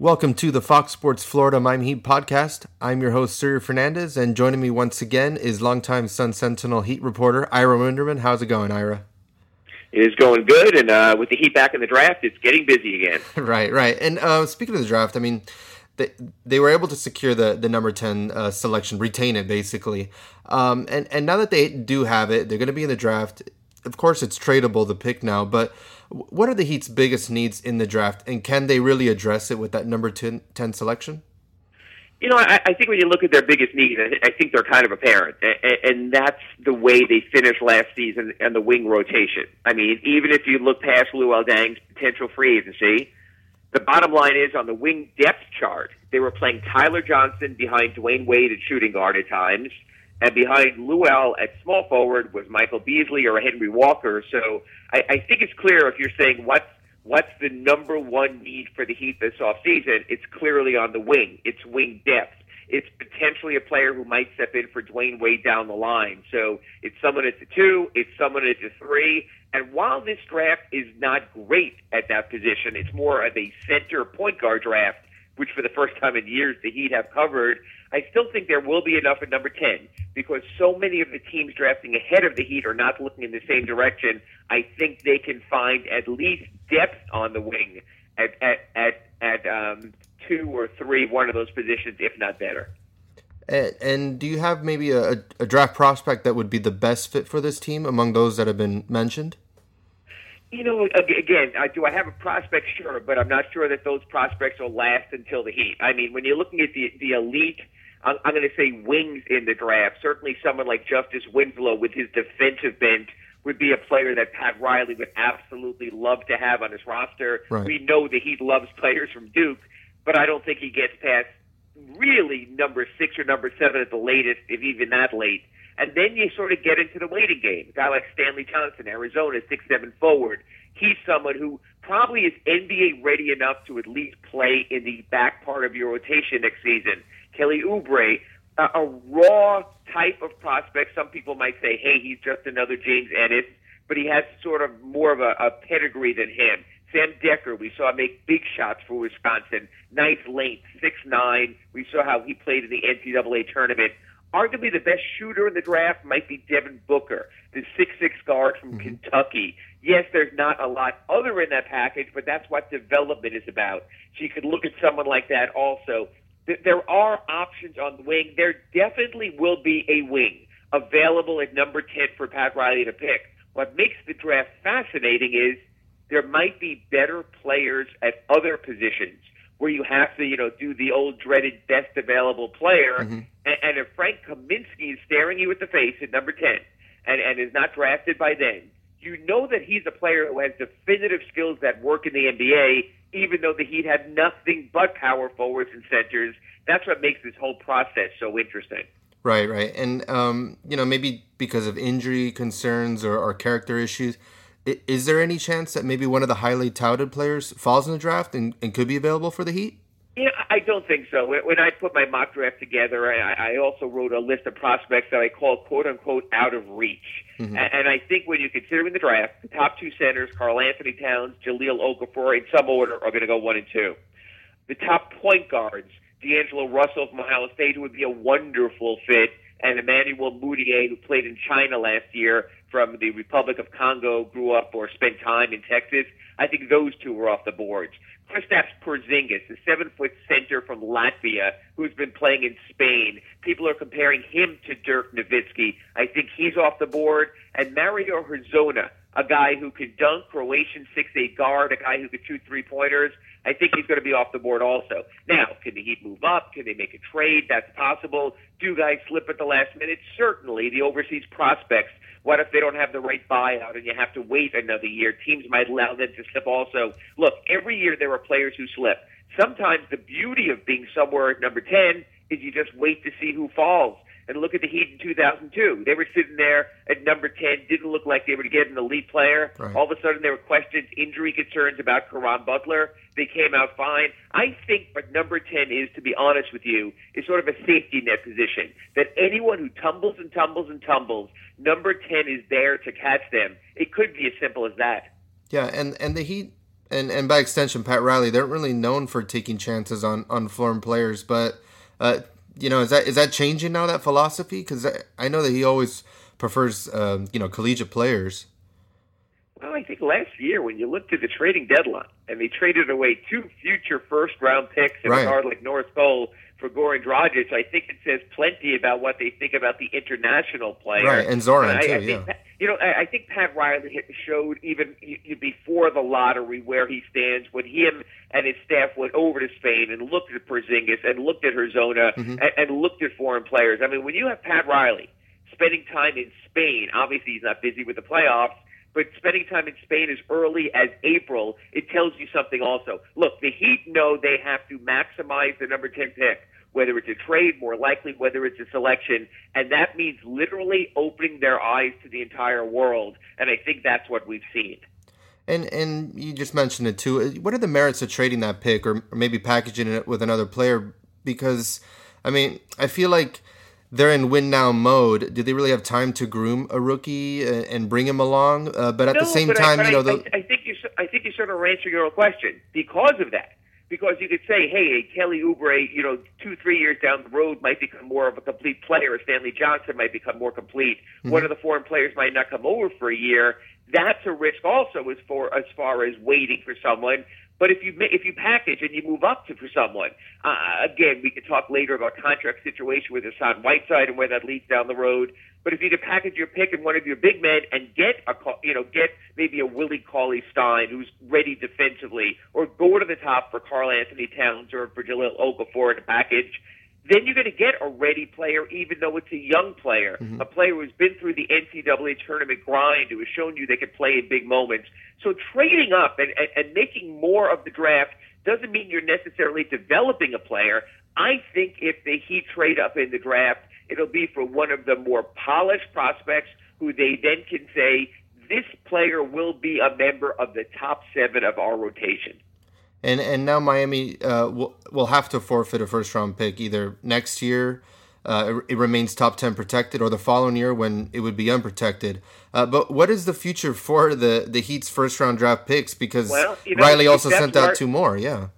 Welcome to the Fox Sports Florida Miami Heat podcast. I'm your host, Sergio Fernandez, and joining me once again is longtime Sun Sentinel Heat reporter Ira Winderman. How's it going, Ira? It is going good, and uh, with the Heat back in the draft, it's getting busy again. right, right. And uh, speaking of the draft, I mean, they, they were able to secure the, the number 10 uh, selection, retain it basically. Um, and, and now that they do have it, they're going to be in the draft. Of course, it's tradable, the pick now, but what are the Heat's biggest needs in the draft, and can they really address it with that number 10, 10 selection? You know, I, I think when you look at their biggest needs, I, think they're kind of apparent, and, and that's the way they finished last season and the wing rotation. I mean, even if you look past Luol Deng's potential free agency, the bottom line is on the wing depth chart, they were playing Tyler Johnson behind Dwyane Wade at shooting guard at times, and behind Luol at small forward was Michael Beasley or Henry Walker. So I, I think it's clear if you're saying what's what's the number one need for the Heat this offseason, it's clearly on the wing. It's wing depth. It's potentially a player who might step in for Dwyane Wade down the line. So it's someone at the two, it's someone at the three. And while this draft is not great at that position, it's more of a center point guard draft which for the first time in years the Heat have covered, I still think there will be enough at number 10 because so many of the teams drafting ahead of the Heat are not looking in the same direction. I think they can find at least depth on the wing at, at, at, at um, two or three, one of those positions, if not better. And, and do you have maybe a, a draft prospect that would be the best fit for this team among those that have been mentioned? You know, again, do I have a prospect? Sure, but I'm not sure that those prospects will last until the Heat. I mean, when you're looking at the the elite, I'm, I'm going to say wings in the draft. Certainly, someone like Justice Winslow with his defensive bent would be a player that Pat Riley would absolutely love to have on his roster. Right. We know that he loves players from Duke, but I don't think he gets past really number six or number seven at the latest, if even that late. And then you sort of get into the waiting game. A guy like Stanley Johnson, Arizona, six seven forward. He's someone who probably is NBA ready enough to at least play in the back part of your rotation next season. Kelly Oubre, a, a raw type of prospect. Some people might say, hey, he's just another James Ennis, but he has sort of more of a, a pedigree than him. Sam Dekker, we saw make big shots for Wisconsin. Nice length, six nine. We saw how he played in the NCAA tournament arguably the best shooter in the draft might be Devin Booker, the six six guard from mm-hmm. Kentucky. Yes, there's not a lot other in that package, but that's what development is about. So you could look at someone like that also. There are options on the wing. There definitely will be a wing available at number 10 for Pat Riley to pick. What makes the draft fascinating is there might be better players at other positions where you have to, you know, do the old dreaded best available player. Mm-hmm. And, and if Frank Kaminsky is staring you at the face at number 10 and, and is not drafted by then, you know that he's a player who has definitive skills that work in the NBA, even though the Heat had nothing but power forwards and centers. That's what makes this whole process so interesting. Right, right. And, um, you know, maybe because of injury concerns or, or character issues, is there any chance that maybe one of the highly touted players falls in the draft and, and could be available for the Heat? Yeah, I don't think so. When I put my mock draft together, I, I also wrote a list of prospects that I call "quote unquote" out of reach. Mm-hmm. And I think when you consider in the draft, the top two centers, Karl-Anthony Towns, Jahlil Okafor, in some order, are going to go one and two. The top point guards, D'Angelo Russell from Ohio State, who would be a wonderful fit, and Emmanuel Mudiay, who played in China last year from the Republic of Congo, grew up or spent time in Texas. I think those two were off the boards. Kristaps Porzingis, the seven-foot center from Latvia, who's been playing in Spain. People are comparing him to Dirk Nowitzki. I think he's off the board. And Mario Hezonja, a guy who can dunk, Croatian six-eight guard, a guy who could shoot three-pointers. I think he's going to be off the board also. Now, can the Heat move up? Can they make a trade? That's possible. Do guys slip at the last minute? Certainly. The overseas prospects what if they don't have the right buyout and you have to wait another year? Teams might allow them to slip also. Look, every year there are players who slip. Sometimes the beauty of being somewhere at number 10 is you just wait to see who falls and look at the Heat in 2002. They were sitting there at number 10, didn't look like they were getting an elite player. Right. All of a sudden, there were questions, injury concerns about Caron Butler. They came out fine. I think what number 10 is, to be honest with you, is sort of a safety net position. That anyone who tumbles and tumbles and tumbles, number 10 is there to catch them. It could be as simple as that. Yeah, and, and the Heat and and by extension, Pat Riley, they're really known for taking chances on on foreign players. But uh, you know, is that is that changing now that philosophy? Because I, I, know that he always prefers um, you know collegiate players. Well, I think last year when you looked at the trading deadline and they traded away two future first round picks in right. a guard like Norris Cole for Goran Dragic, I think it says plenty about what they think about the international player. Right, and Zoran and I, too. I yeah. You know, I, I think Pat Riley showed even before the lottery where he stands when him and his staff went over to Spain and looked at Porzingis and looked at Hezonja mm-hmm. and, and looked at foreign players. I mean, when you have Pat Riley spending time in Spain, obviously he's not busy with the playoffs but spending time in Spain as early as April, it tells you something also. Look, the Heat know they have to maximize the number 10 pick, whether it's a trade, more likely whether it's a selection, and that means literally opening their eyes to the entire world, and I think that's what we've seen. And and you just mentioned it too. What are the merits of trading that pick or, or maybe packaging it with another player? Because I mean, I feel like they're in win now mode. Do they really have time to groom a rookie and bring him along? Uh, but at no, the same time, I, you know, the... I, I, think you I think you sort of answer your own question because of that. Because you could say, hey, Kelly Oubre, you know, two three years down the road might become more of a complete player. Stanley Johnson might become more complete. Mm-hmm. One of the foreign players might not come over for a year. That's a risk also as far as far as waiting for someone. But if you if you package and you move up to for someone, uh, again, we could talk later about contract situation with Hassan Whiteside and where that leads down the road. But if you could package your pick in one of your big men and get a you know get maybe a Willie Cauley Stein who's ready defensively, or go to the top for Karl-Anthony Towns or Jahlil Okafor in a package, then you're going to get a ready player, even though it's a young player, mm-hmm. a player who's been through the NCAA tournament grind, who has shown you they can play in big moments. So trading up and, and, and making more of the draft doesn't mean you're necessarily developing a player. I think if the Heat trade up in the draft, it'll be for one of the more polished prospects who they then can say, this player will be a member of the top seven of our rotation and and now Miami uh, will will have to forfeit a first round pick either next year. Uh, it, it, remains top 10 protected or the following year when it would be unprotected. Uh, but what is the future for the, the Heat's first round draft picks? Because well, you know, Riley also sent out two more, yeah.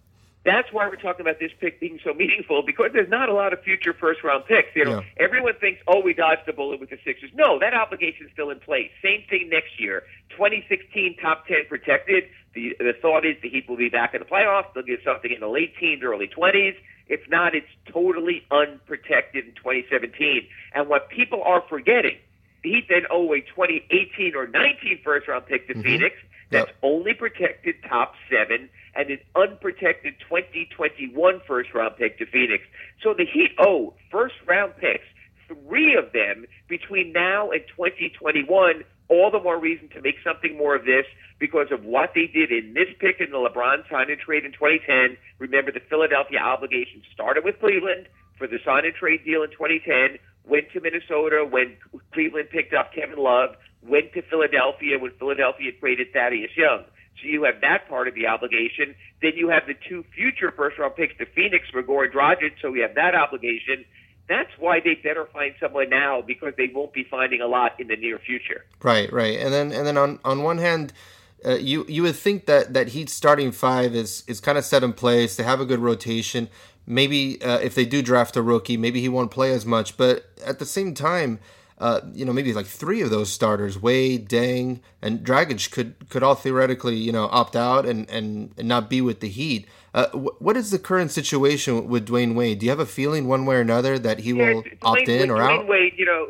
That's why we're talking about this pick being so meaningful because there's not a lot of future first round picks. You know, yeah. everyone thinks, oh, we dodged the bullet with the Sixers. No, that obligation is still in place. Same thing next year. 2016 top 10 protected. The, the thought is the Heat will be back in the playoffs. They'll get something in the late teens, early 20s. If not, it's totally unprotected in 2017. And what people are forgetting, the Heat then owe a 2018 or 19 first round pick to mm-hmm. Phoenix. That's yep. only protected top seven and an unprotected 2021 first round pick to Phoenix. So the Heat owe first round picks, three of them between now and 2021. All the more reason to make something more of this because of what they did in this pick in the LeBron sign and trade in 2010. Remember, the Philadelphia obligation started with Cleveland for the sign and trade deal in 2010, went to Minnesota when Cleveland picked up Kevin Love, went to Philadelphia when Philadelphia traded Thaddeus Young. So you have that part of the obligation. Then you have the two future first round picks to Phoenix for Goran so we have that obligation. That's why they better find someone now because they won't be finding a lot in the near future. Right, right. And then and then on on one hand, uh, you you would think that that Heat starting five is is kind of set in place. They have a good rotation. Maybe uh, if they do draft a rookie, maybe he won't play as much. But at the same time, uh, you know, maybe like three of those starters, Wade, Deng, and Dragic could could all theoretically, you know, opt out and and, and not be with the Heat. Uh, wh- what is the current situation with Dwyane Wade? Do you have a feeling one way or another that he yeah, will Dwyane, opt in or Dwyane out? Dwyane Wade, you know,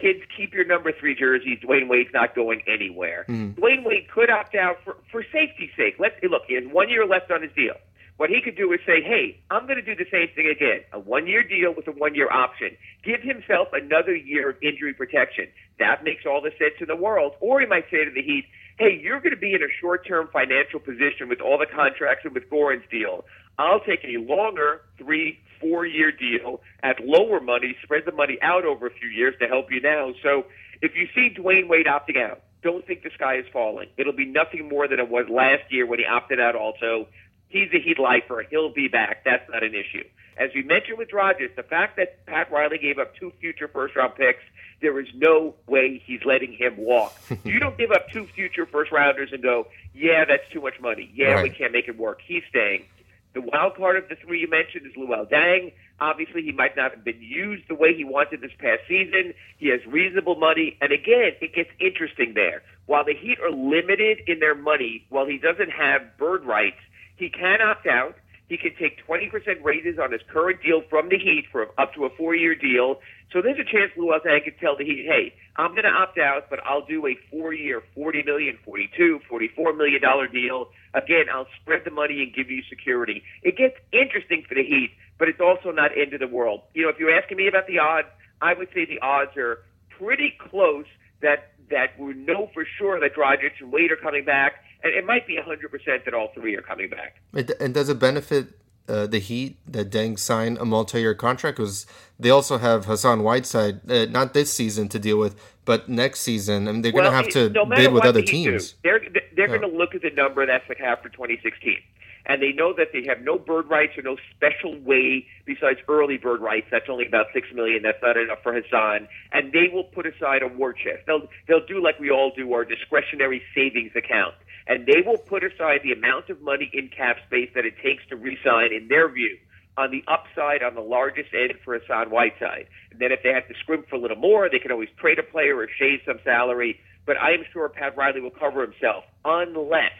kids keep your number three jerseys. Dwyane Wade's not going anywhere. Mm-hmm. Dwyane Wade could opt out for for safety's sake. Let's look. He has one year left on his deal. What he could do is say, hey, I'm going to do the same thing again. A one year deal with a one year option. Give himself another year of injury protection. That makes all the sense in the world. Or he might say to the Heat, hey, you're going to be in a short term financial position with all the contracts and with Goran's deal. I'll take a longer three, four year deal at lower money, spread the money out over a few years to help you now. So if you see Dwyane Wade opting out, don't think the sky is falling. It'll be nothing more than it was last year when he opted out also He's a Heat lifer. He'll be back. That's not an issue. As we mentioned with Rogers, the fact that Pat Riley gave up two future first round picks, there is no way he's letting him walk. you don't give up two future first rounders and go, yeah, that's too much money. Yeah, right. we can't make it work. He's staying. The wild card of the three you mentioned is Luol Deng. Obviously, he might not have been used the way he wanted this past season. He has reasonable money. And again, it gets interesting there. While the Heat are limited in their money, while he doesn't have bird rights, he can opt out. He can take 20% raises on his current deal from the Heat for up to a four-year deal. So there's a chance Luol Deng could tell the Heat, hey, I'm going to opt out, but I'll do a four-year, 40 million, 42, 44 million dollar deal. Again, I'll spread the money and give you security. It gets interesting for the Heat, but it's also not end of the world. You know, if you're asking me about the odds, I would say the odds are pretty close that that we know for sure that Dragic and Wade are coming back and it might be 100% that all three are coming back. And does it benefit uh, the Heat that Deng signed a multi-year contract? Because they also have Hassan Whiteside, uh, not this season to deal with, but next season, and they're well, going to have to no bid with other teams. Do, they're they're yeah. going to look at the number that's the cap for 2016 and they know that they have no bird rights or no special way besides early bird rights. That's only about six million. That's not enough for Hassan, and they will put aside a war chest. They'll they'll do like we all do, our discretionary savings account, and they will put aside the amount of money in cap space that it takes to resign, in their view. On the upside, on the largest end for Hassan Whiteside. And then if they have to scrimp for a little more, they can always trade a player or shave some salary. But I am sure Pat Riley will cover himself unless,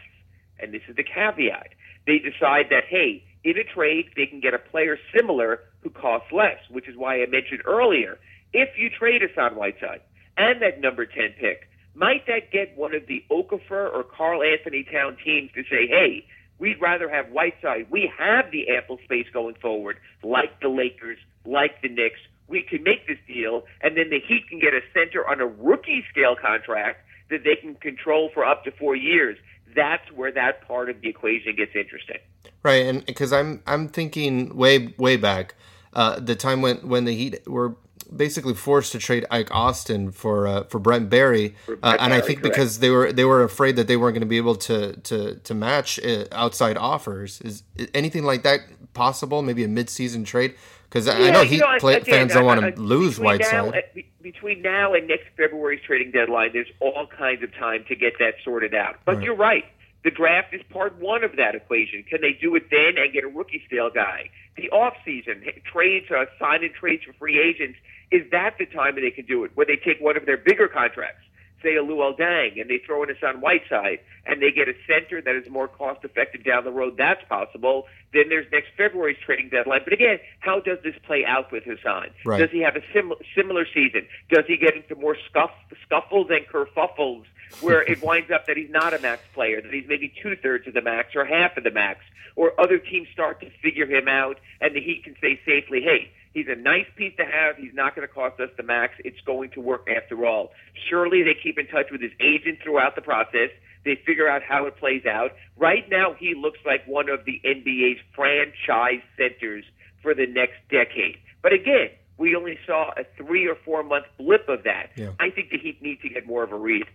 and this is the caveat, they decide that, hey, in a trade, they can get a player similar who costs less, which is why I mentioned earlier, if you trade Hassan Whiteside and that number 10 pick, might that get one of the Okafor or Karl-Anthony Town teams to say, hey, we'd rather have Whiteside. We have the ample space going forward, like the Lakers, like the Knicks. We can make this deal, and then the Heat can get a center on a rookie scale contract that they can control for up to four years that's where that part of the equation gets interesting. Right, and because I'm I'm thinking way way back, uh, the time when when the Heat were basically forced to trade Ike Austin for uh, for Brent Barry, for uh, and I think correct. because they were they were afraid that they weren't going to be able to to to match uh, outside offers. Is anything like that possible? Maybe a mid season trade? Because yeah, I know Heat know, play, again, fans don't want to lose Whiteside. Now, between now and next February's trading deadline, there's all kinds of time to get that sorted out. But right. you're right. The draft is part one of that equation. Can they do it then and get a rookie scale guy? The off season trades, uh, sign and trades for free agents. Is that the time that they can do it? Where they take one of their bigger contracts say a Luol Deng and they throw in Hassan Whiteside and they get a center that is more cost effective down the road, that's possible. Then there's next February's trading deadline. But again, how does this play out with Hassan? Right. Does he have a sim- similar season? Does he get into more scuff- scuffles and kerfuffles where it winds up that he's not a max player, that he's maybe two thirds of the max or half of the max, or other teams start to figure him out and the Heat can say safely, hey, He's a nice piece to have. He's not going to cost us the max. It's going to work after all. Surely they keep in touch with his agent throughout the process. They figure out how it plays out. Right now, he looks like one of the NBA's franchise centers for the next decade. But again, we only saw a three or four month blip of that. Yeah. I think the Heat need to get more of a read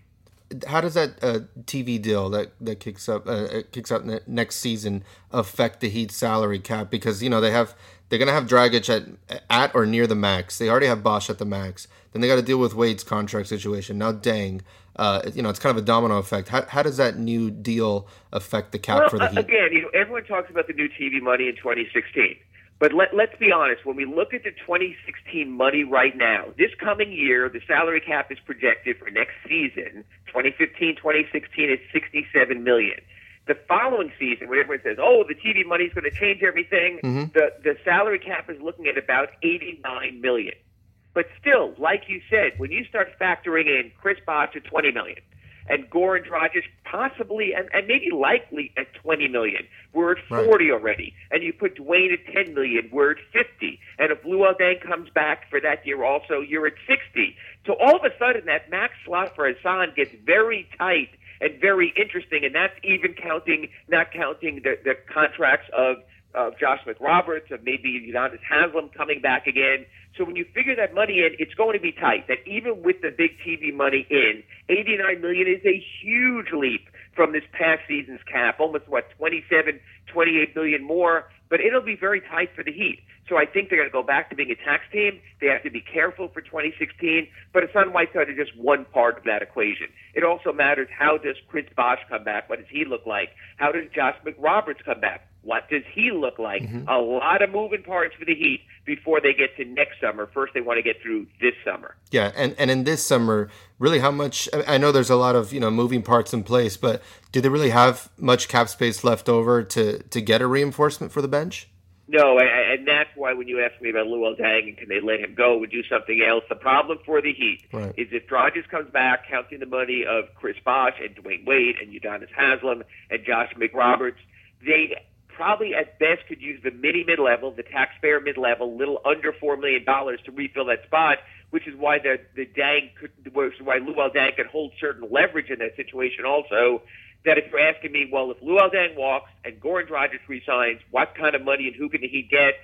how does that uh, TV deal that that kicks up uh, uh kicks out ne- next season affect the Heat salary cap? Because you know they have they're gonna have Dragic at at or near the max. They already have Bosh at the max. Then they got to deal with Wade's contract situation. Now, Deng, uh, you know, it's kind of a domino effect. How, how does that new deal affect the cap well, for the Heat? Again, you know, everyone talks about the new TV money in 2016. But let, let's be honest, when we look at the 2016 money right now, this coming year, the salary cap is projected for next season, 2015, 2016, is 67 million. The following season, when everyone says, "Oh, the TV money is going to change everything," mm-hmm. the the salary cap is looking at about 89 million. But still, like you said, when you start factoring in Chris Bosh at 20 million, and Goran Dragic possibly and, and maybe likely at 20 million. We're at 40 right. already. And you put Dwyane at 10 million, we're at 50. And if Luol Deng comes back for that year also, you're at 60. So all of a sudden that max slot for Hassan gets very tight and very interesting, and that's even counting, not counting the, the contracts of of Josh McRoberts, of maybe Udonis Haslem coming back again. So when you figure that money in, it's going to be tight. That even with the big TV money in, 89 million is a huge leap from this past season's cap, almost what 27, 28 million more. But it'll be very tight for the Heat. So I think they're going to go back to being a tax team. They have to be careful for 2016, but it's Hassan Whiteside is just one part of that equation. It also matters how does Chris Bosh come back? What does he look like? How does Josh McRoberts come back? What does he look like? Mm-hmm. A lot of moving parts for the Heat before they get to next summer. First, they want to get through this summer. Yeah, and, and in this summer, really, how much? I know there's a lot of you know moving parts in place, but do they really have much cap space left over to to get a reinforcement for the bench? No, and that's why when you ask me about Luol Deng and can they let him go and do something else, the problem for the Heat right. is if Dragic comes back, counting the money of Chris Bosh and Dwyane Wade and Udonis Haslem and Josh McRoberts, they probably at best could use the mini mid level, the taxpayer mid level, little under four million dollars to refill that spot, which is why the the Deng could, which is why Luol Deng could hold certain leverage in that situation also that if you're asking me, well, if Luol Deng walks and Goran Dragic resigns, what kind of money and who can he get?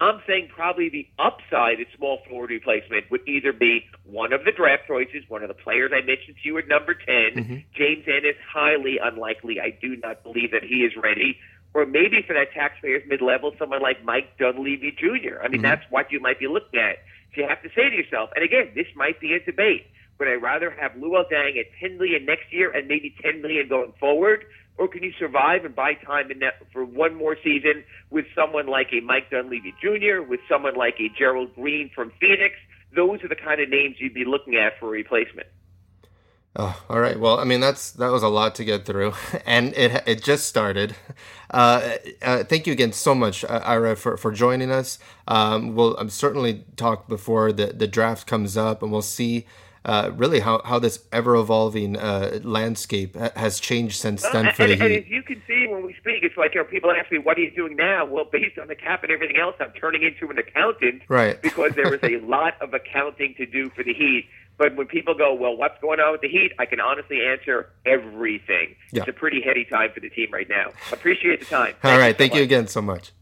I'm saying probably the upside of small forward replacement would either be one of the draft choices, one of the players I mentioned to you at number 10, mm-hmm. James Ennis, highly unlikely. I do not believe that he is ready. Or maybe for that taxpayers mid-level, someone like Mike Dunleavy Jr. I mean, mm-hmm. that's what you might be looking at. So you have to say to yourself, and again, this might be a debate. Would I rather have Luol Deng at 10 million next year and maybe 10 million going forward? Or can you survive and buy time in that for one more season with someone like a Mike Dunleavy Jr., with someone like a Gerald Green from Phoenix? Those are the kind of names you'd be looking at for a replacement. Oh, all right. Well, I mean that's that was a lot to get through, and it it just started. Uh, uh, thank you again so much, uh, Ira, for, for joining us. Um, we'll I'm certainly talk before the the draft comes up, and we'll see uh, really how, how this ever evolving uh, landscape has changed since then for and, the and, and as you can see when we speak, it's like you know, people ask me, "What you doing now?" Well, based on the cap and everything else, I'm turning into an accountant, right? because there is a lot of accounting to do for the Heat. But when people go, "Well, what's going on with the Heat?" I can honestly answer everything. Yeah. It's a pretty heady time for the team right now. Appreciate the time. All thank right, you so thank much. you again so much.